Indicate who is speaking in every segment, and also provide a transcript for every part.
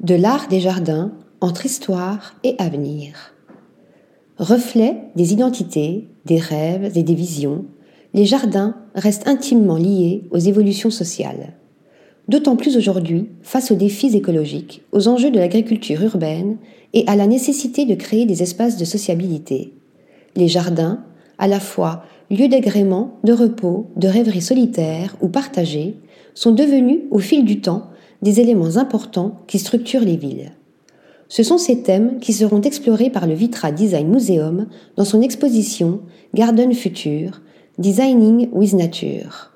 Speaker 1: De l'art des jardins entre histoire et avenir. Reflet des identités, des rêves et des visions, les jardins restent intimement liés aux évolutions sociales. D'autant plus aujourd'hui face aux défis écologiques, aux enjeux de l'agriculture urbaine et à la nécessité de créer des espaces de sociabilité. Les jardins, à la fois lieux d'agrément, de repos, de rêverie solitaire ou partagée, sont devenus au fil du temps des éléments importants qui structurent les villes. Ce sont ces thèmes qui seront explorés par le Vitra Design Museum dans son exposition Garden Future, Designing with Nature.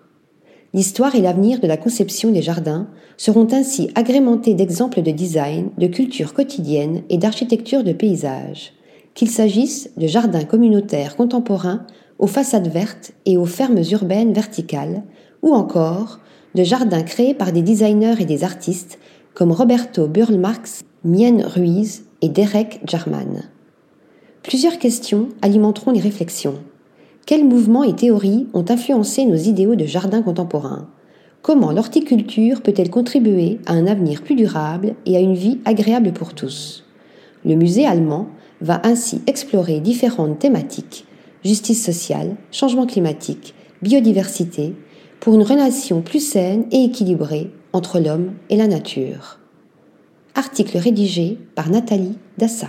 Speaker 1: L'histoire et l'avenir de la conception des jardins seront ainsi agrémentés d'exemples de design, de culture quotidienne et d'architecture de paysage, qu'il s'agisse de jardins communautaires contemporains aux façades vertes et aux fermes urbaines verticales, ou encore de jardins créés par des designers et des artistes comme Roberto Burlmarx, Mien Ruiz et Derek Jarman. Plusieurs questions alimenteront les réflexions. Quels mouvements et théories ont influencé nos idéaux de jardin contemporains Comment l'horticulture peut-elle contribuer à un avenir plus durable et à une vie agréable pour tous? Le musée allemand va ainsi explorer différentes thématiques justice sociale, changement climatique, biodiversité, pour une relation plus saine et équilibrée entre l'homme et la nature. Article rédigé par Nathalie Dassa.